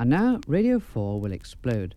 And now Radio 4 will explode.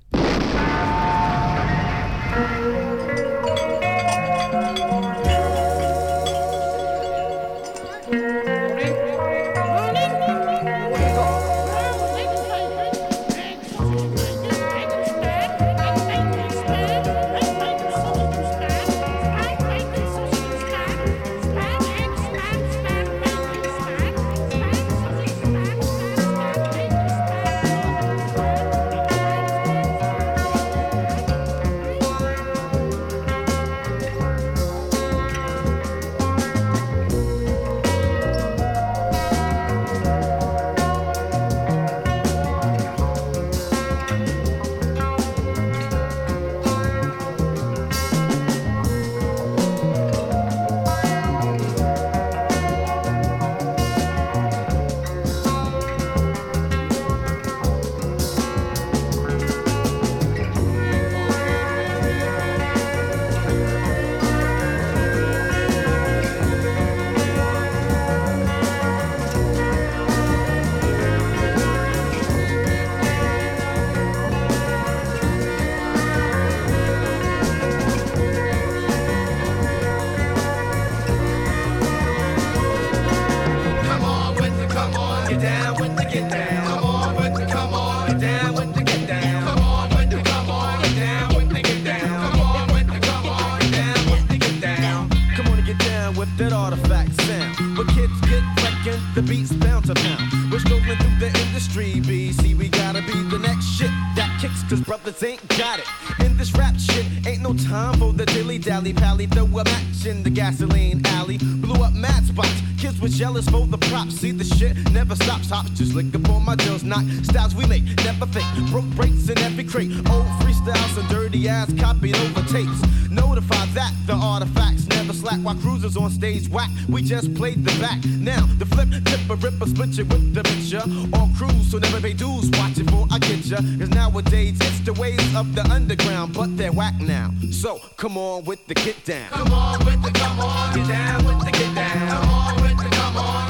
For the dilly dally pally. Throw a match in the gasoline alley. Blew up spots. Kids was jealous for the props. See the shit never stops. Hops just lick up on my deals. Not styles we make, never fake. Broke breaks in every crate. Old freestyles and dirty ass copied over tapes. Notify that the artifacts never slack while cruisers on stage whack. We just played the back. Now the flip, tip a ripper, split you with the picture. On cruise, so never pay dues. Watch it for I get ya. Cause nowadays it's the ways of the underground, but they're whack now. So come on with the get down. Come on with the come on, get down with the get down. Come on with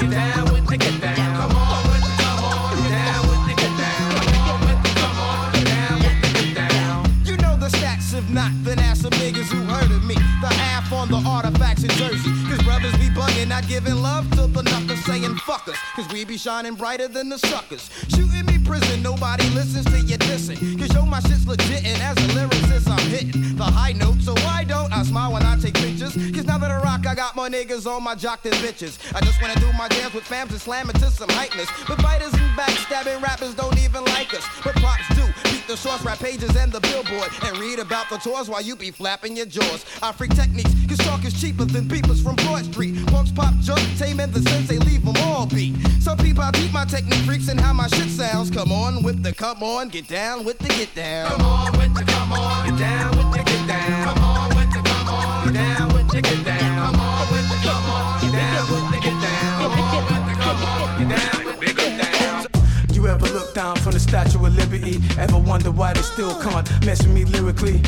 down not giving love to the nothing saying fuck us. Cause we be shining brighter than the suckers. Shooting me prison, nobody listens to you dissing. Cause yo, my shit's legit, and as a lyricist, I'm hitting the high note. So why don't I smile when I take pictures? Cause now that I rock, I got more niggas on my jock than bitches. I just wanna do my dance with fams and slam it to some hypeness. But biters and backstabbing rappers don't even like us. But props do. Beat the source rap pages and the billboard. And read about the tours while you be flapping your jaws. I freak techniques, cause talk is cheaper than beepers from Broad Street. Punks pop junk, tame and the sensei leave them all beat. Some people I deep my technique freaks and how my shit sounds. Come on with the come on, get down with the get down. Come on with the come on, get down with the get down. Come on with the come on, get down with the get down. Ever look down from the Statue of Liberty? Ever wonder why they still can't mess with me lyrically?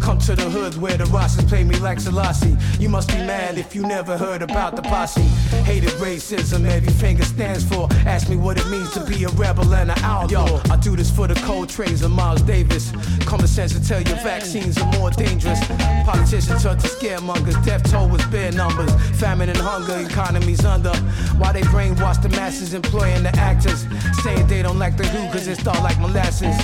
Come to the hood where the Rosses play me like Selassie. You must be mad if you never heard about the posse. Hated racism, every finger stands for. Ask me what it means to be a rebel and an outlaw. Yo, I do this for the Coltranes of Miles Davis. Common sense to tell you vaccines are more dangerous. Politicians turn to scaremongers. Death toll was bare numbers. Famine and hunger, economies under. Why they brainwash the masses, employing the actors. Saying they don't like the who cause it start like molasses.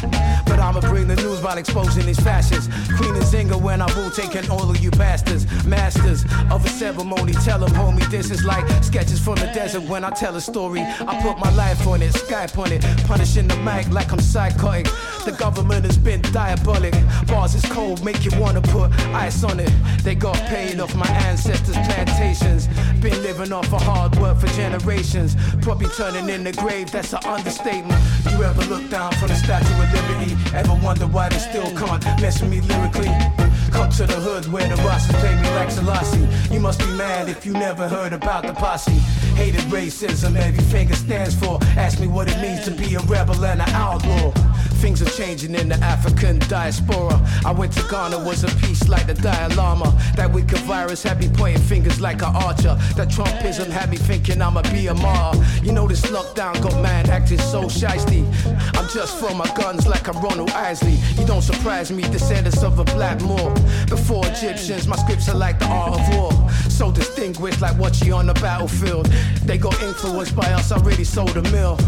But I'ma bring the news while exposing these fascists. Queen Nzinga when I rule, taking all of you bastards. Masters of a ceremony, tell them, homie, this is like sketches from the desert. When I tell a story, I put my life on it, Skype on it, punishing the mic like I'm psychotic. The government has been diabolic. Bars is cold, make you wanna put ice on it. They got paid off my ancestors' plantations. Been living off of hard work for generations. Probably turning in the grave, that's an understatement. You ever look down from the Statue of Liberty? Ever wonder why they still can't mess with me lyrically? Come to the hood where the Rosses play me like Selassie. You must be mad if you never heard about the posse. Hated racism, every finger stands for. Ask me what it means to be a rebel and an outlaw. Things are changing in the African diaspora. I went to Ghana, was a piece like the Dalai Lama. That wicked virus had me pointing fingers like an archer. That Trumpism had me thinking I'ma be a martyr. You know this lockdown got man acting so shisty. I'm just for my guns like I'm Ronald Isley. You don't surprise me, descendants of a black Moor. Before Egyptians, my scripts are like the art of war. So distinguished like what you on the battlefield. They got influenced by us, I really sold a mill.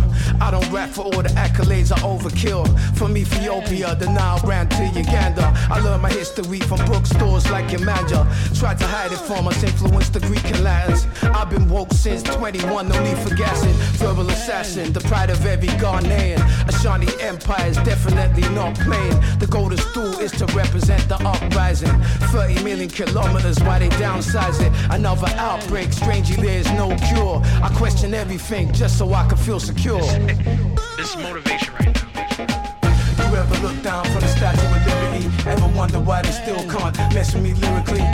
I don't rap for all the accolades, I overkill. From Ethiopia, the Nile ran to Uganda. I learned my history from bookstores like Yemanja. Tried to hide it from us, influenced the Greek and Latins. I've been woke since 21, no need for gassing. Verbal assassin, the pride of every Ghanaian. Ashanti Empire is definitely not playing. The golden stool is to represent the uprising. 30 million kilometers, why they downsize it? Another outbreak, strangely there's no cure. I question everything just so I can feel secure. This is motivation right look down from the Statue of Liberty? Ever wonder why they still can't mess with me lyrically?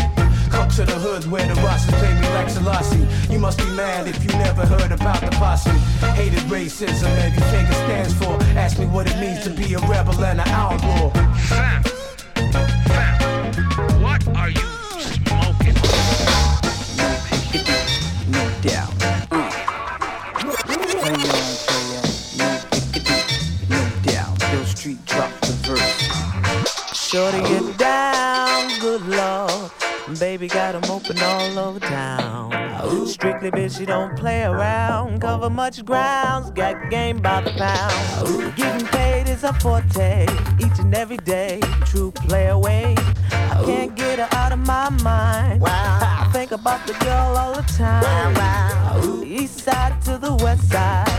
Come to the hood where the Rosses play me like Selassie. You must be mad if you never heard about the posse. Hated racism, everything it stands for. Ask me what it means to be a rebel and an outlaw. Baby got 'em open all over town. Strictly bitch, she don't play around. Cover much grounds, got game by the pound. Getting paid is a forte, each and every day. True player way. I can't get her out of my mind. I think about the girl all the time. East side to the west side,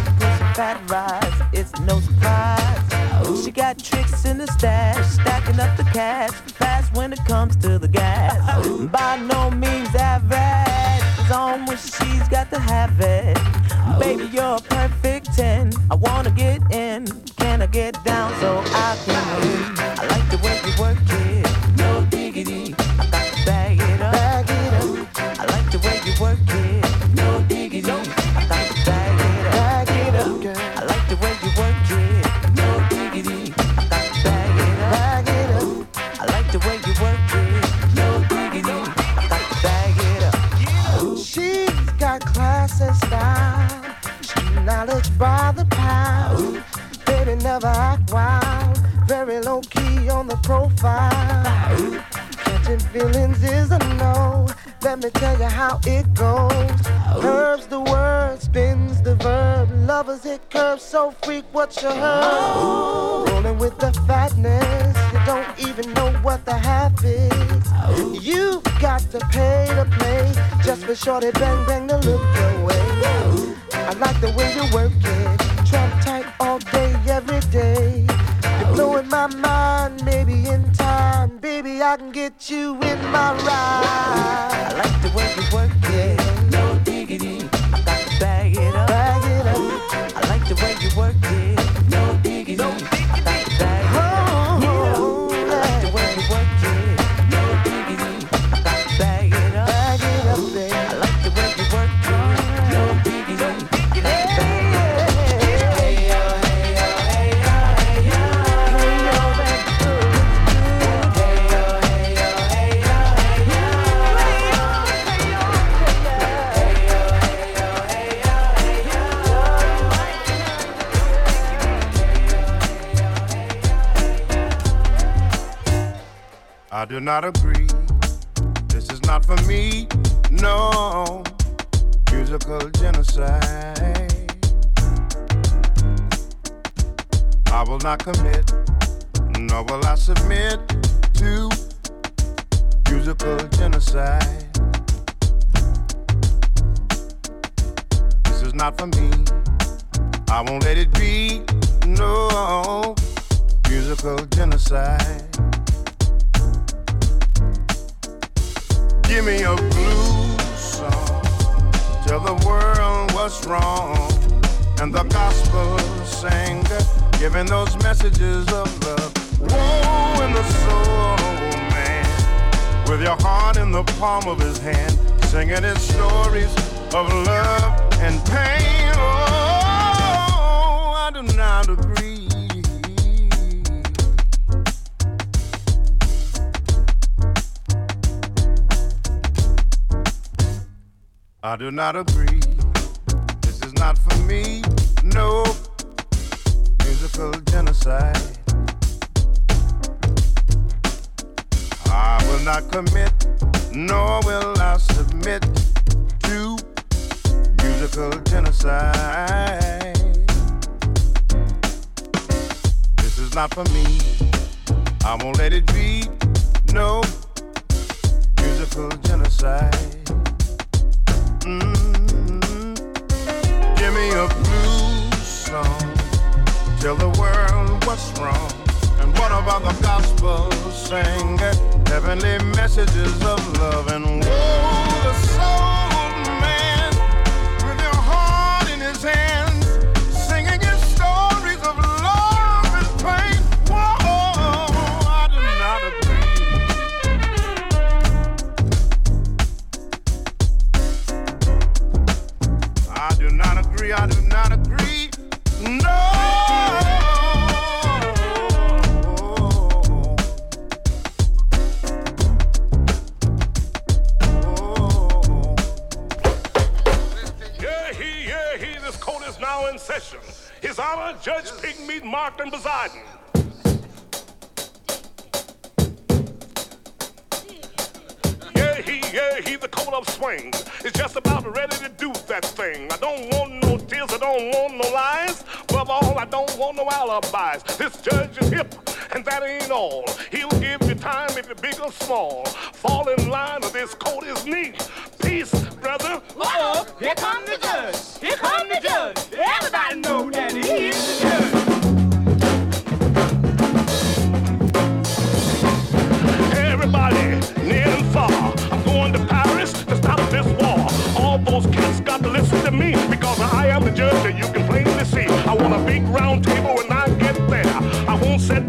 fat rise, it's no surprise. She got tricks in the stash, stacking up the cash, fast when it comes to the gas. By no means average, it's on when she's got to have it. Baby, you're a perfect 10. I wanna get in, can I get down so I can? I like the way you work it, got class and style. Knowledge by the pound. Baby never act wild. Very low key on the profile. Catching feelings is a no. Let me tell you how it goes. Curves the word, spins the verb. Lovers hit curves so freak what you heard. Rolling with the fatness. You don't even know what the half is. You've got to pay to play just for shorty bang bang to look your way. I like the way you work it. Trump tight all day, every day. You're blowing my mind, maybe in time. Baby, I can get you in my ride. I like the way you work it, no diggity. I got to bag it up, Bag it up. I like the way you work it, I do not agree. This is not for me. No musical genocide. I will not commit, nor will I submit to musical genocide. This is not for me. I won't let it be. No musical genocide. Give me a blues song. Tell the world what's wrong. And the gospel sing, giving those messages of love. Woe in the soul, man. With your heart in the palm of his hand, singing his stories of love and pain. Oh, I do not I do not agree. This is not for me. No musical genocide. I will not commit, nor will I submit to musical genocide. This is not for me. I won't let it be. No musical genocide. Mm-hmm. Give me a blues song. Tell the world what's wrong. And what about the gospel heavenly messages of love and woe the soul now in session. His Honor, Judge Pigmeat Markham presiding. Yeah, he, yeah, he, the coat of swings is just about ready to do that thing. I don't want no tears, I don't want no lies. Above all, I don't want no alibis. This judge is hip, and that ain't all. He'll give you time if you're big or small. Fall in line, or this coat is neat. Peace, brother. Uh-oh, here come the judge. Here come the judge. Everybody know that he is the judge. Everybody, near and far, I'm going to Paris to stop this war. All those cats got to listen to me because I am the judge that you can plainly see. I want a big round table when I get there. I won't sit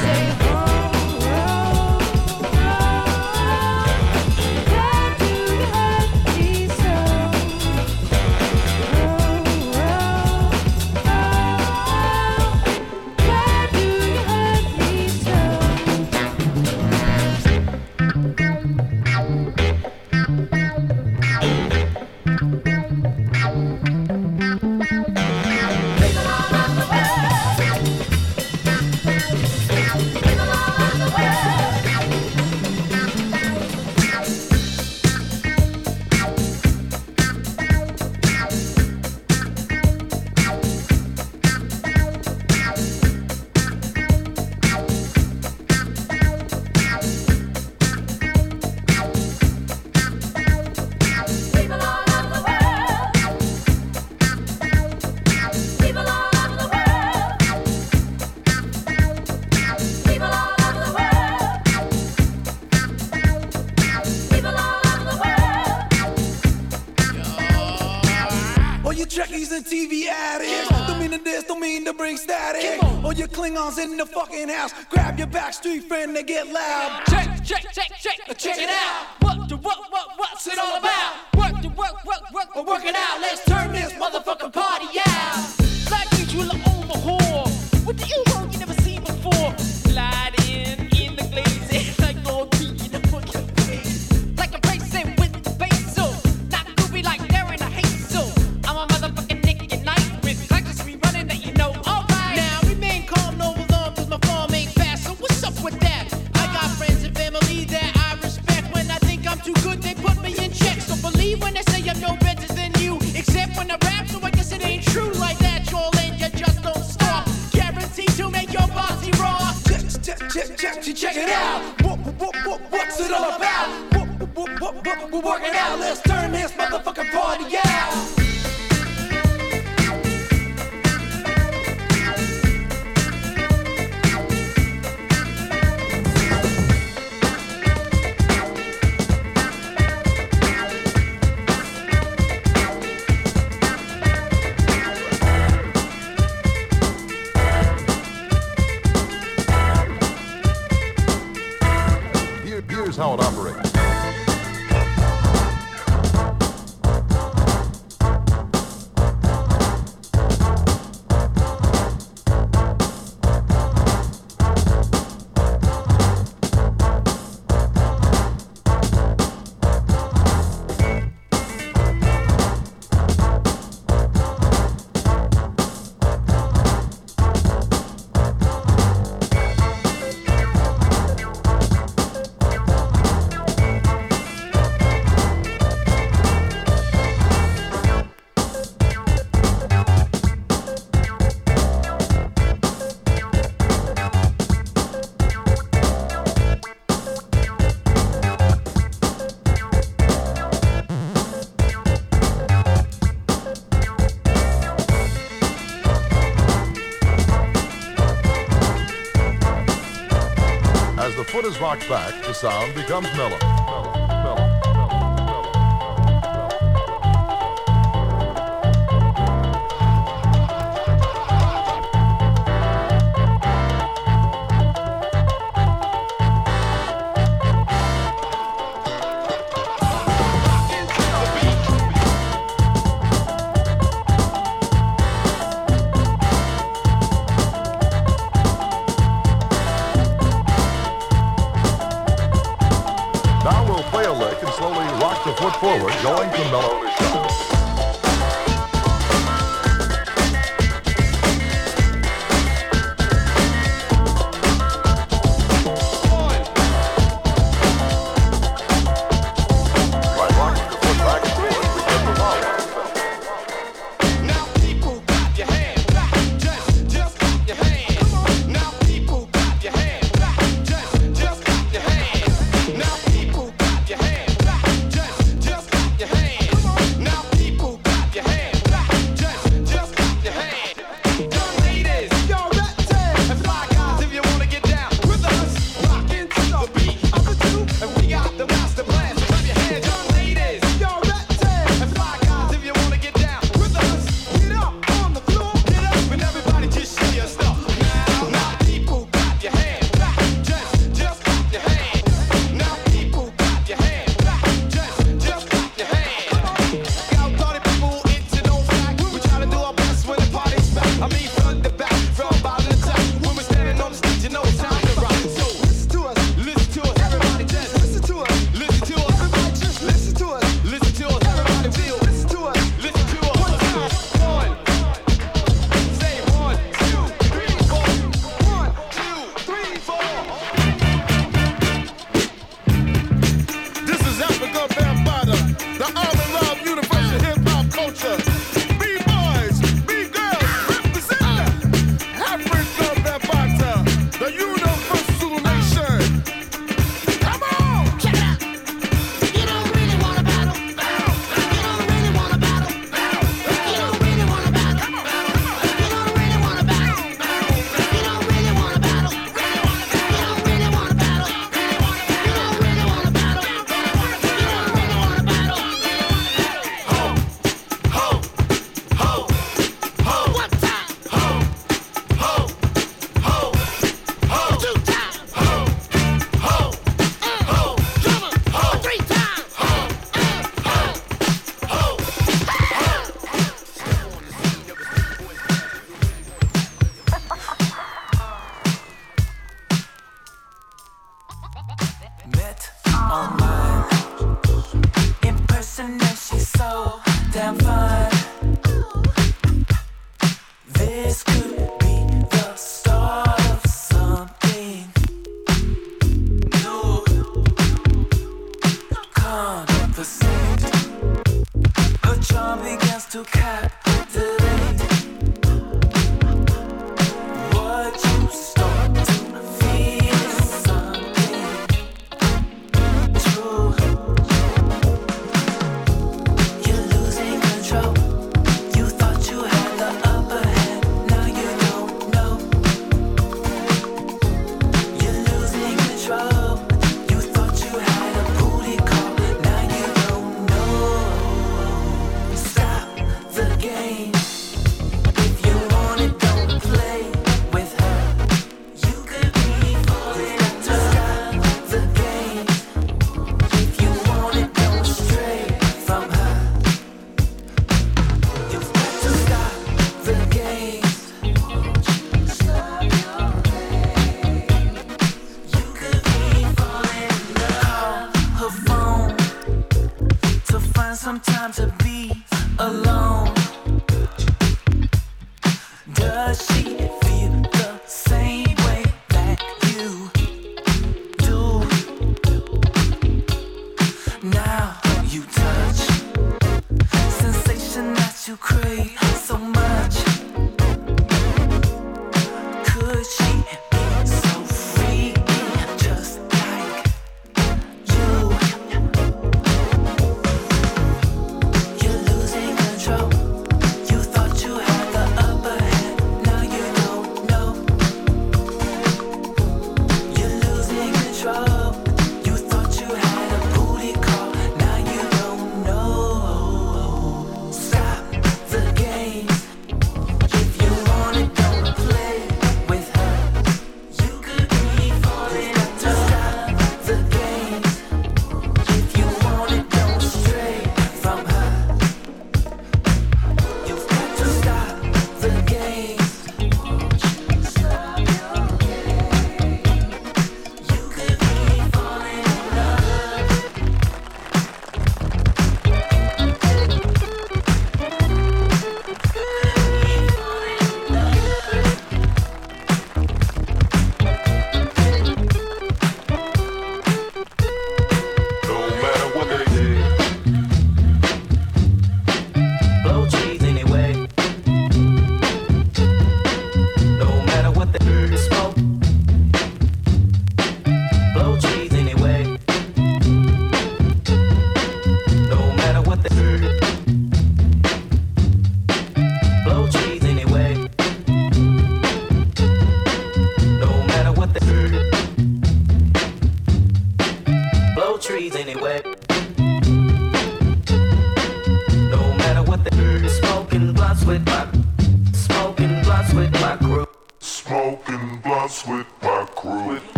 say backstreet friend, they get loud. check out. What's it all about? We're working out. Let's turn this motherfucking party out. is rocked back, the sound becomes mellow.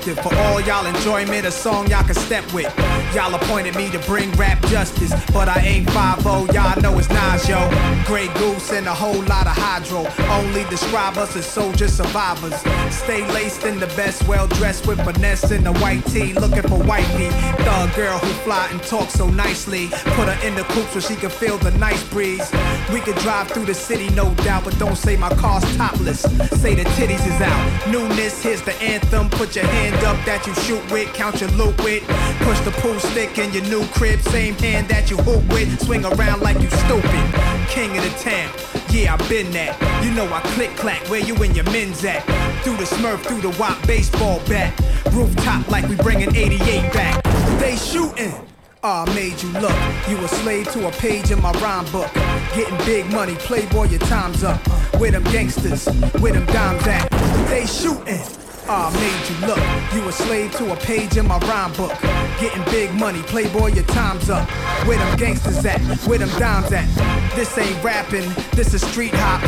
For all y'all enjoyment, a song y'all can step with. Y'all appointed me to bring rap justice, but I ain't 5 y'all know it's Nas, yo. Grey Goose and a whole lot of hydro. Only describe us as soldier survivors. Stay laced in the best, well dressed with finesse in the white tee, looking for wifey. Thug girl who fly and talk so nicely. Put her in the coupe so she can feel the nice breeze. We could drive through the city, no doubt, but don't say my car's topless. Say the titties is out. Newness, here's the anthem. Put your hand up that you shoot with, count your loot with. Push the pool stick in your new crib, same hand that you hoop with. Swing around like you stupid. King of the town. Yeah, I been that. You know I click clack where you and your men's at. Through the smurf, through the wop baseball bat. Rooftop like we bringing 88 back. They shooting. Ah, made you look. You a slave to a page in my rhyme book. Getting big money, playboy, your time's up. With them gangsters, with them dimes at? They shooting. Ah, made you look. You a slave to a page in my rhyme book. Getting big money, playboy, your time's up. Where them gangsters at? Where them dimes at? This ain't rapping, this is street hop.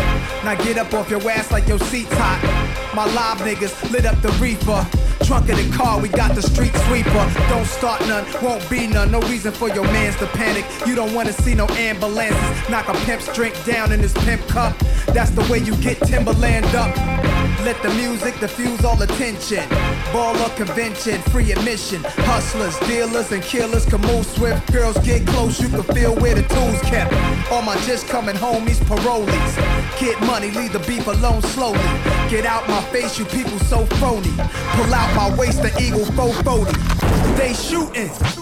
Now get up off your ass like your seat's hot. My live niggas lit up the reefer. Trunk of the car, we got the street sweeper. Don't start none, won't be none. No reason for your mans to panic. You don't wanna see no ambulances. Knock a pimp's drink down in his pimp cup. That's the way you get Timberland up. Let the music diffuse all attention. Baller convention, free admission. Hustlers, dealers, and killers can move swift. Girls get close, you can feel where the tools kept. All my just coming homies, parolees. Get money, leave the beef alone slowly. Get out my face, you people so phony. Pull out my waist, the eagle 440. They shooting.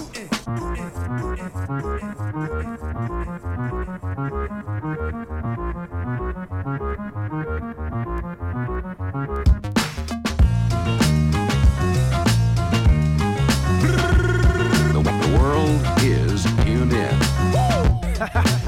Ha ha ha!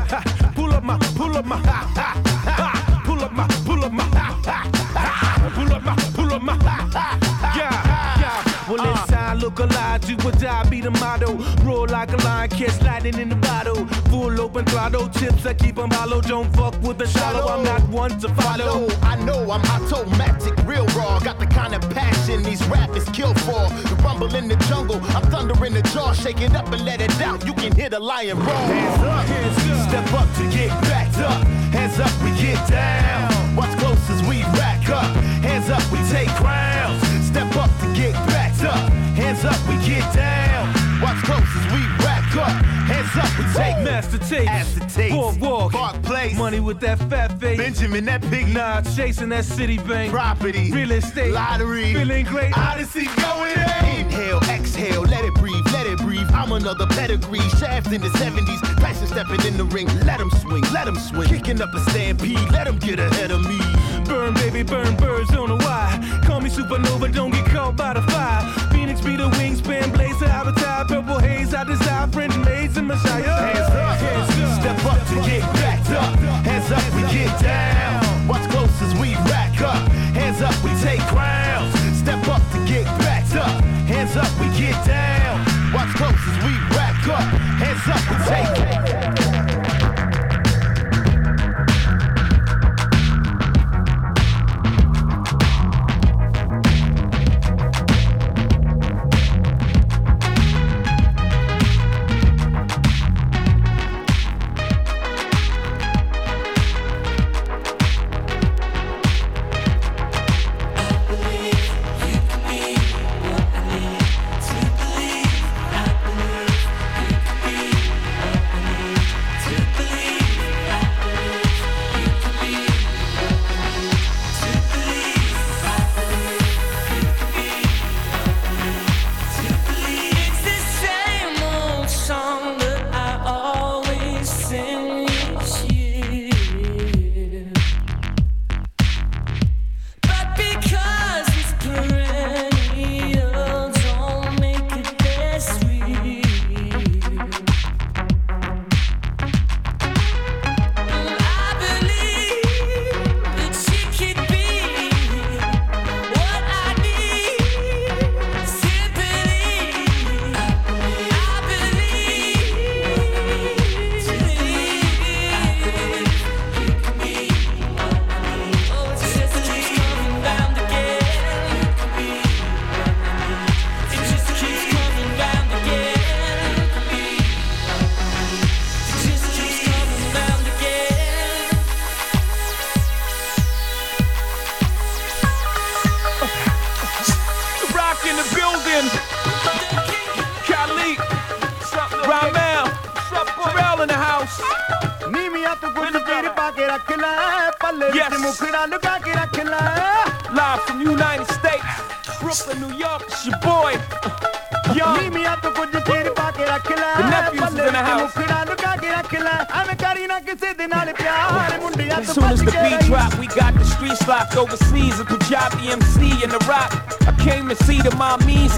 The motto. Roll like a lion, catch lightning in the bottle. Full open throttle, tips I keep 'em hollow. Don't fuck with the shallow, I'm not one to follow. I know I'm automatic, real raw. Got the kind of passion these rappers kill for. The rumble in the jungle, I'm thunder in the jaw. Shake it up and let it out. You can hear the lion roar. Hands up, hands up. Step up to get backed up. Hands up, we get down. Watch close as we rack up. Hands up, we take crowns. Step up to get backed up. Hands up, we get down. Watch close as we rack up. Hands up, we take Master tapes, Master tapes. Boardwalk, Park Place. money with that fat face. Benjamin, that big Nah, chasing that city bank. property. Real estate, Lottery. feeling great. Odyssey going in. Inhale, exhale, let it breathe, let it breathe. I'm another pedigree. Shaft in the 70s. Tyson stepping in the ring. Let him swing, let him swing. Kicking up a stampede. Let him get ahead of me. Burn, baby, burn birds on the wire. Call me supernova, don't get caught by the fire. Phoenix be the wingspan, blazer, avatar, purple haze. I desire French maids and Messiah. Hands up, step up to get backed up. Hands up, we get down. Watch close as we rack up. Hands up, we take crowns. Step up to get backed up. Hands up, we get down. Watch close as we rack up. Hands up, we take.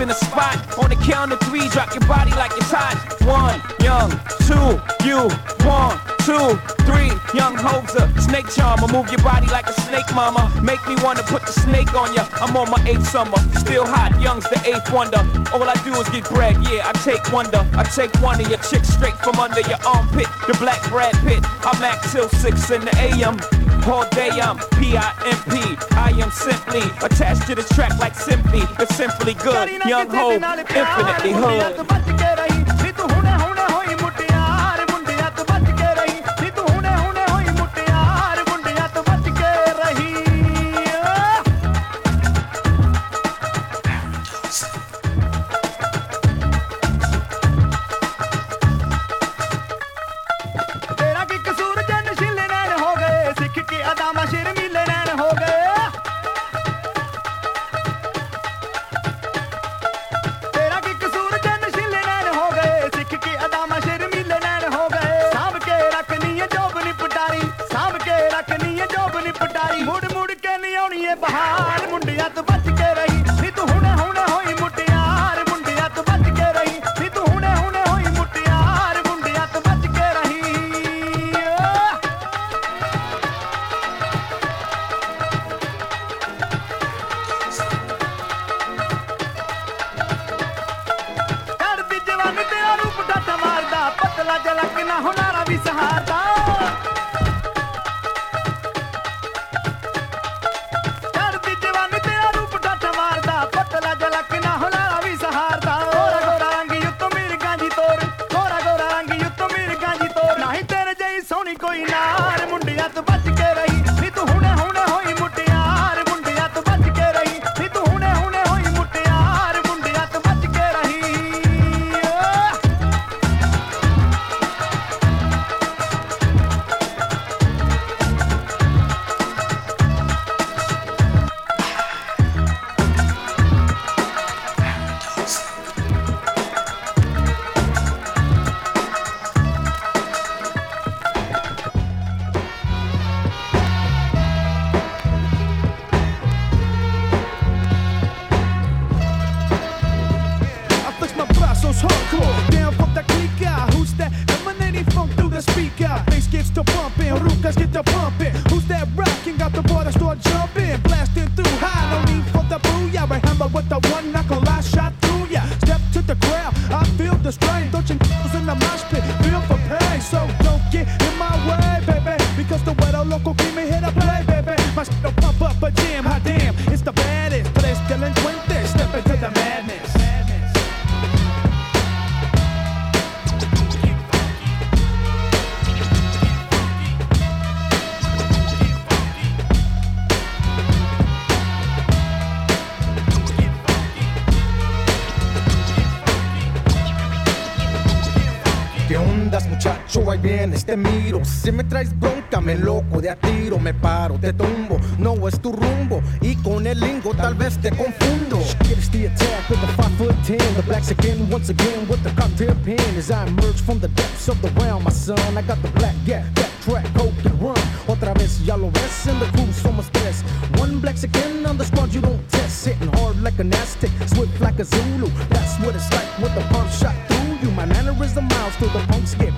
In the spot. On the count of three, drop your body like it's hot. One, young, two, you, one, two, three, young hoser. Snake charmer, move your body like a snake, mama. Make me wanna put the snake on ya. I'm on my eighth summer, still hot. Young's the eighth wonder. All I do is get bread, yeah. I take wonder. I take one of your chicks straight from under your armpit. The black Brad Pitt. I'm act till six in the AM. All day I'm P-I-M-P. I am simply attached to this track like simply. It's simply good. Young Ho, infinitely hood. Muchacho? Ahí vienes, te miro Si me traes bronca, me loco de a tiro Me paro, te tumbo, no es tu rumbo Y con el lingo tal vez te confundo the attack with the 5 foot 10. The blacks again, once again with the cocktail pin. As I emerge from the depths of the realm, my son. I got the black gap, that track, hope to run. Otra vez, ya lo ves, and the crew's so much stress. One black again on the squad, you don't test. Hitting hard like an Aztec, swift like a Zulu. That's what it's like with the pump shot through you. My manner is mannerism miles till the punks get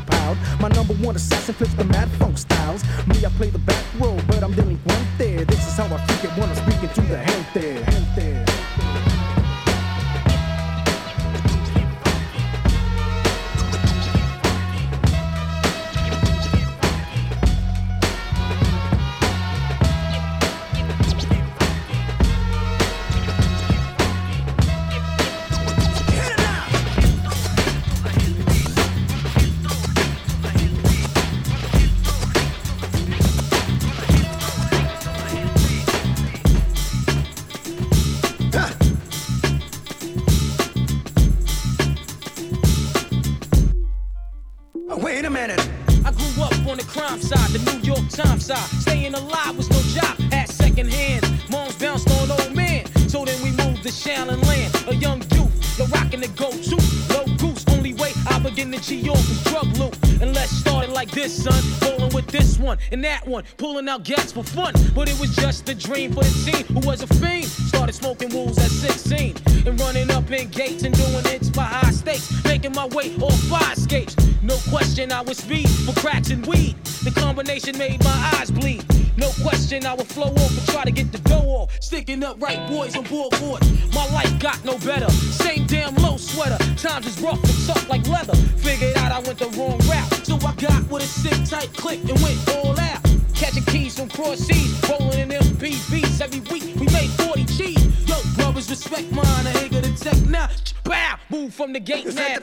My number one assassin flips the mad funk styles. Me, I play the back for fun. But it was just a dream for the teen who was a fiend. Started smoking wools at 16 and running up in gates and doing hits for high stakes. Making my way off fire escapes. No question, I was speed for cracks and weed. The combination made my eyes bleed. No question, I would flow off and try to get the dough off. Sticking up right boys on board it. My life got no better. Same damn low sweater. Times is rough and tough like leather. Figured out I went the wrong route. So I got with a sick tight click and went. Keys from cross seas, rolling in MPVs. Every week we made 40 G's. Yo, brothers, respect mine. I ain't gonna tech now. Bow, move from the gate now.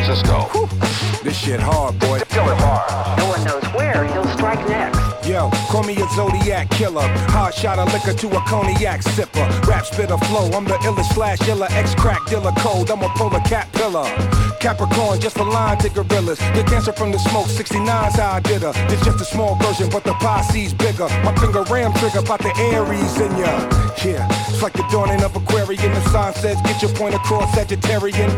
In San Francisco. This shit hard, boy. Kill it Hard No one knows where he'll strike next. Yo, call me a Zodiac killer. Hard shot of liquor to a cognac sipper. Rap spitter flow. I'm the illest slash iller. Ex crack dealer code. I'm a polar cat pillar. Capricorn just a line to gorillas. Get cancer from the smoke. 69's how I did her. It's just a small version, but the posse's bigger. My finger ram trigger about the Aries in ya. Yeah, it's like the dawning of Aquarian. The sign says get your point across Sagittarian.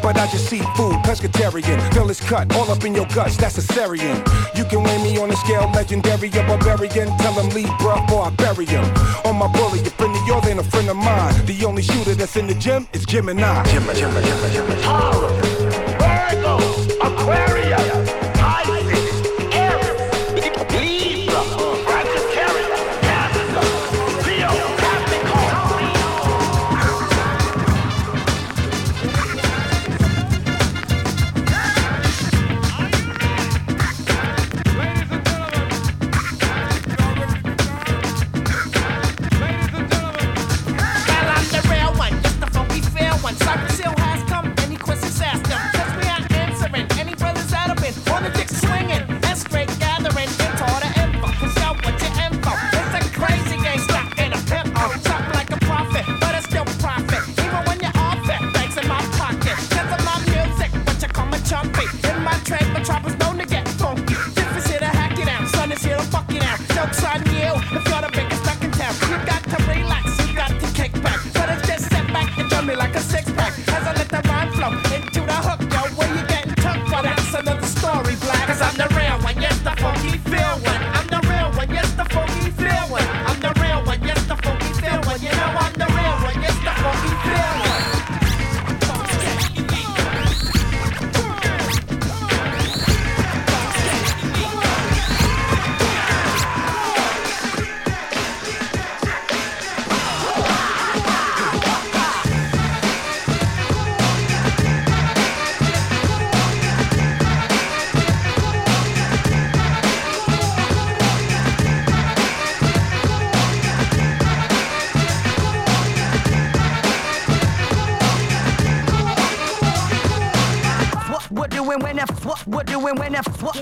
But I just see food, pescatarian. Feel it's cut all up in your guts. That's a Syrian. You can weigh me on the scale, legendary, a barbarian. Tell him leave, bruh, or I bury him. On my bully, a friend of yours ain't a friend of mine. The only shooter that's in the gym is Gemini. Gemini, Gemini, Gemini. Virgo,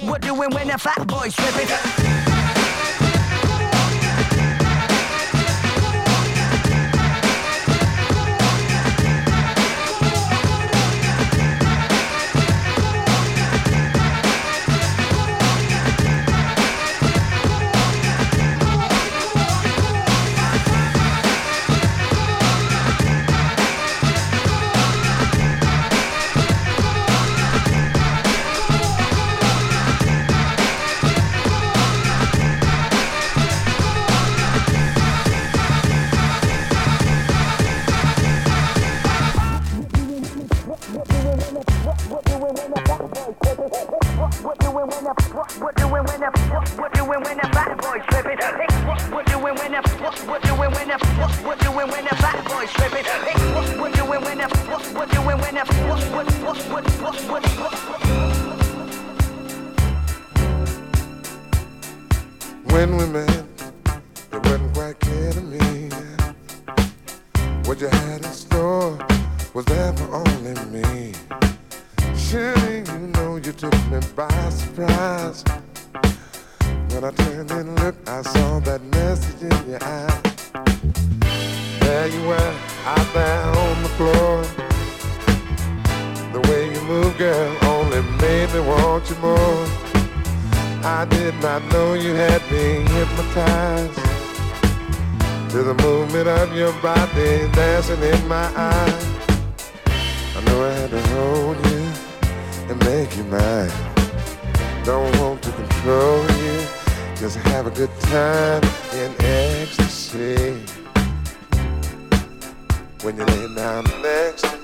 what doing when a fat boy tripping? Only me. Surely you know you took me by surprise. When I turned and looked, I saw that message in your eye. There you were, out there on the floor. The way you move, girl, only made me want you more. I did not know you had me hypnotized to the movement of your body dancing in my eyes. Had to hold you and make you mine. Don't want to control you, just have a good time in ecstasy. When you lay down next to me,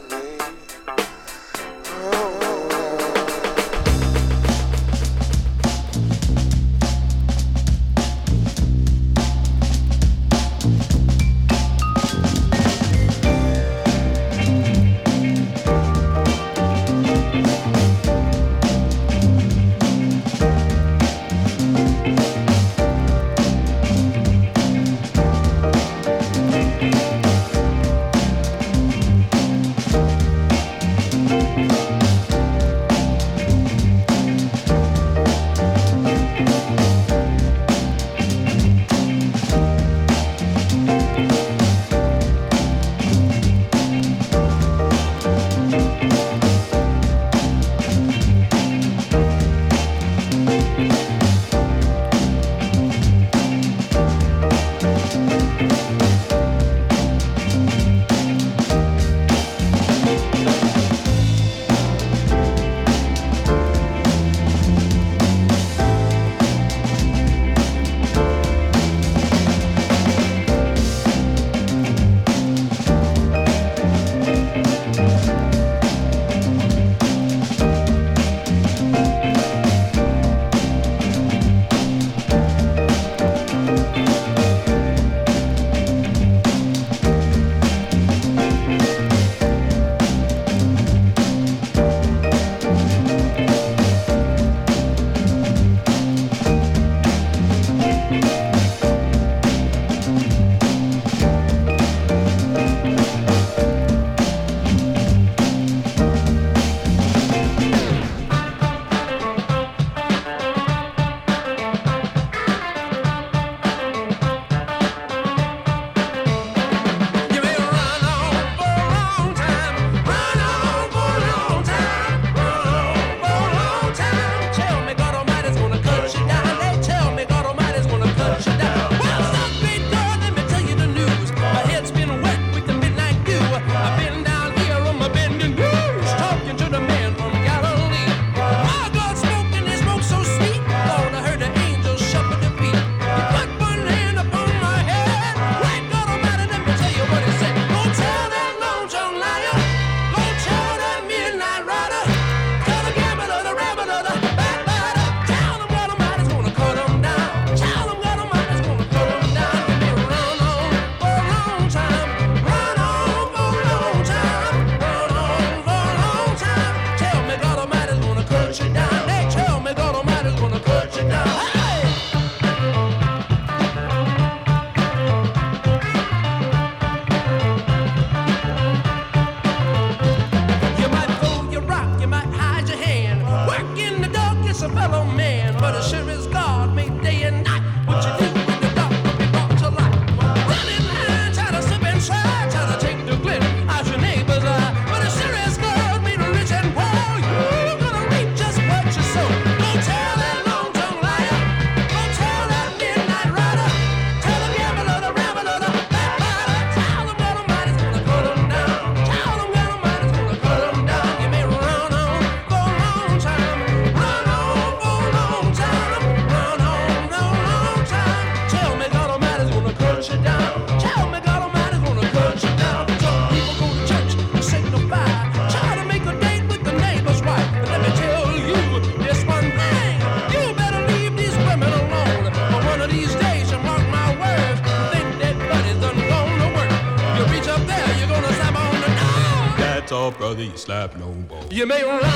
slap no more. You may run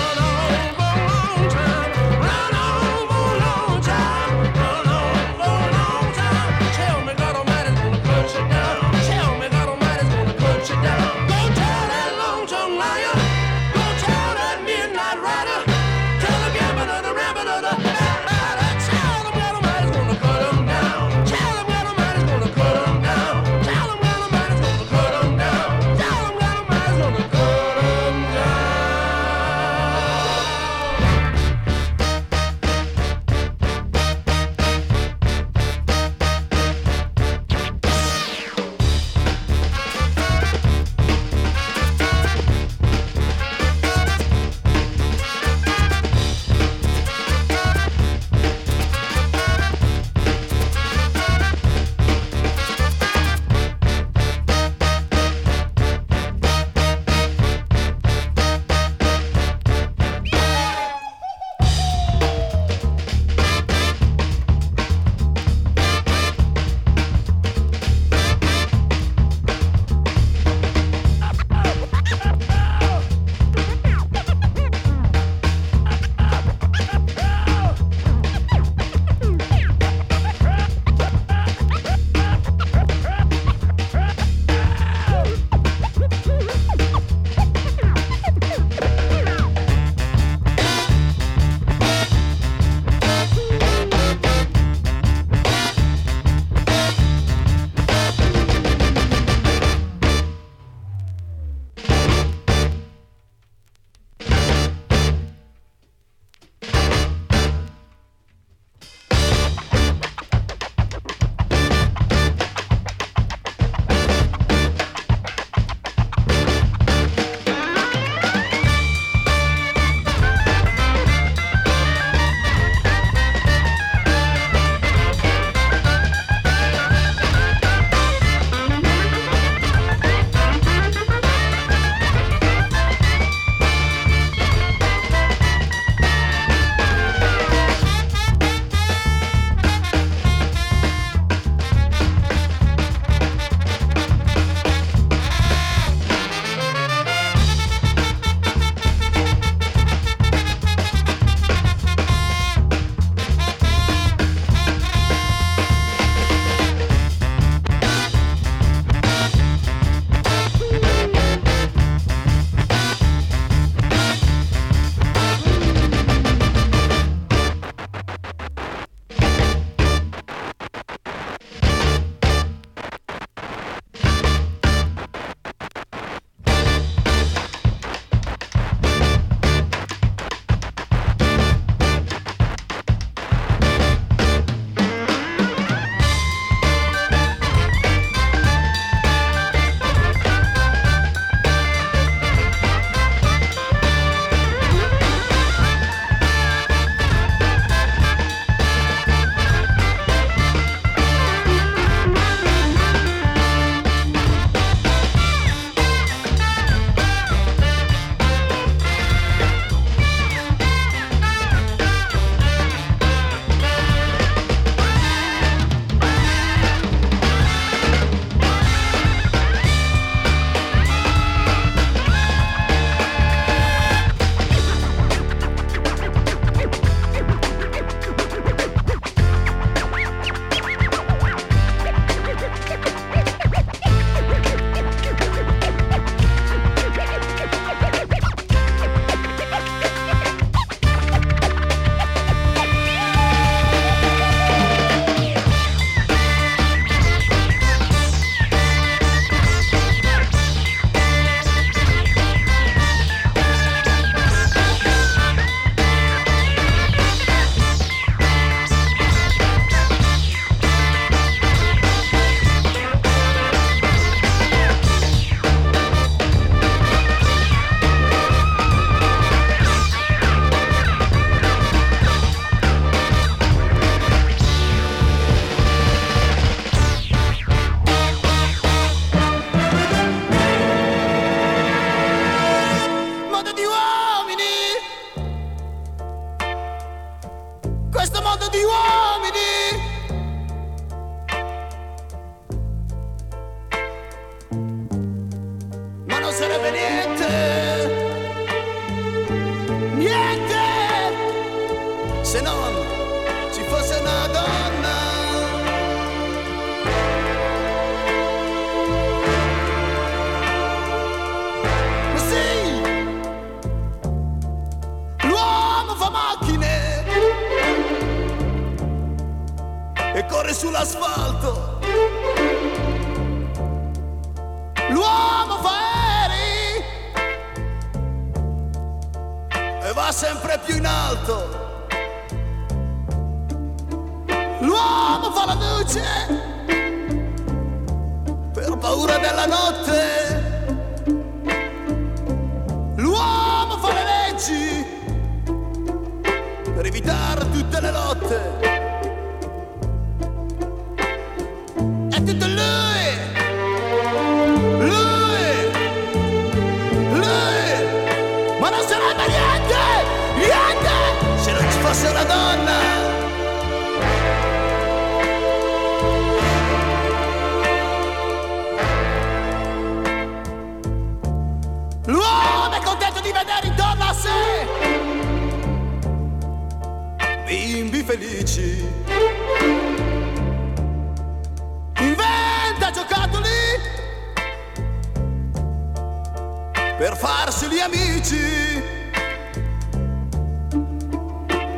per farseli amici.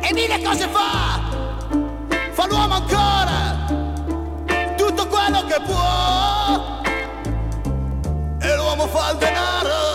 E mille cose fa, fa l'uomo ancora tutto quello che può. E l'uomo fa il denaro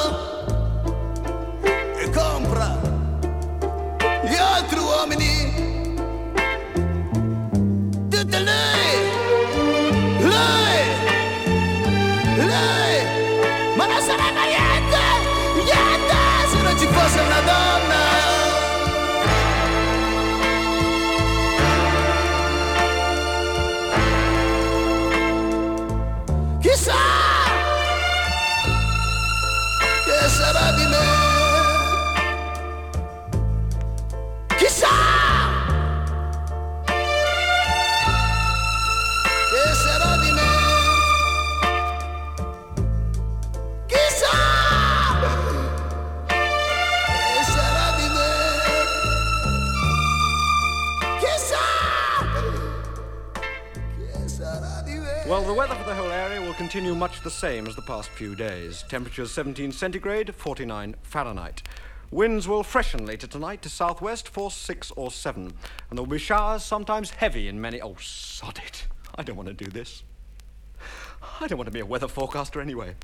continue much the same as the past few days. Temperatures 17 centigrade, 49 Fahrenheit. Winds will freshen later tonight to southwest, force 6 or 7. And there will be showers, sometimes heavy in many. Oh, sod it. I don't want to do this. I don't want to be a weather forecaster anyway.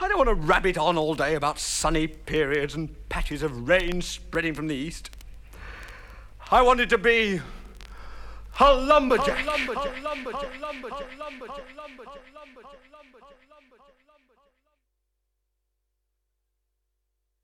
I don't want to rabbit on all day about sunny periods and patches of rain spreading from the east. I wanted to be a lumberjack. lumberjack, lumberjack, lumberjack, lumberjack, lumberjack, lumberjack, lumberjack, lumberjack.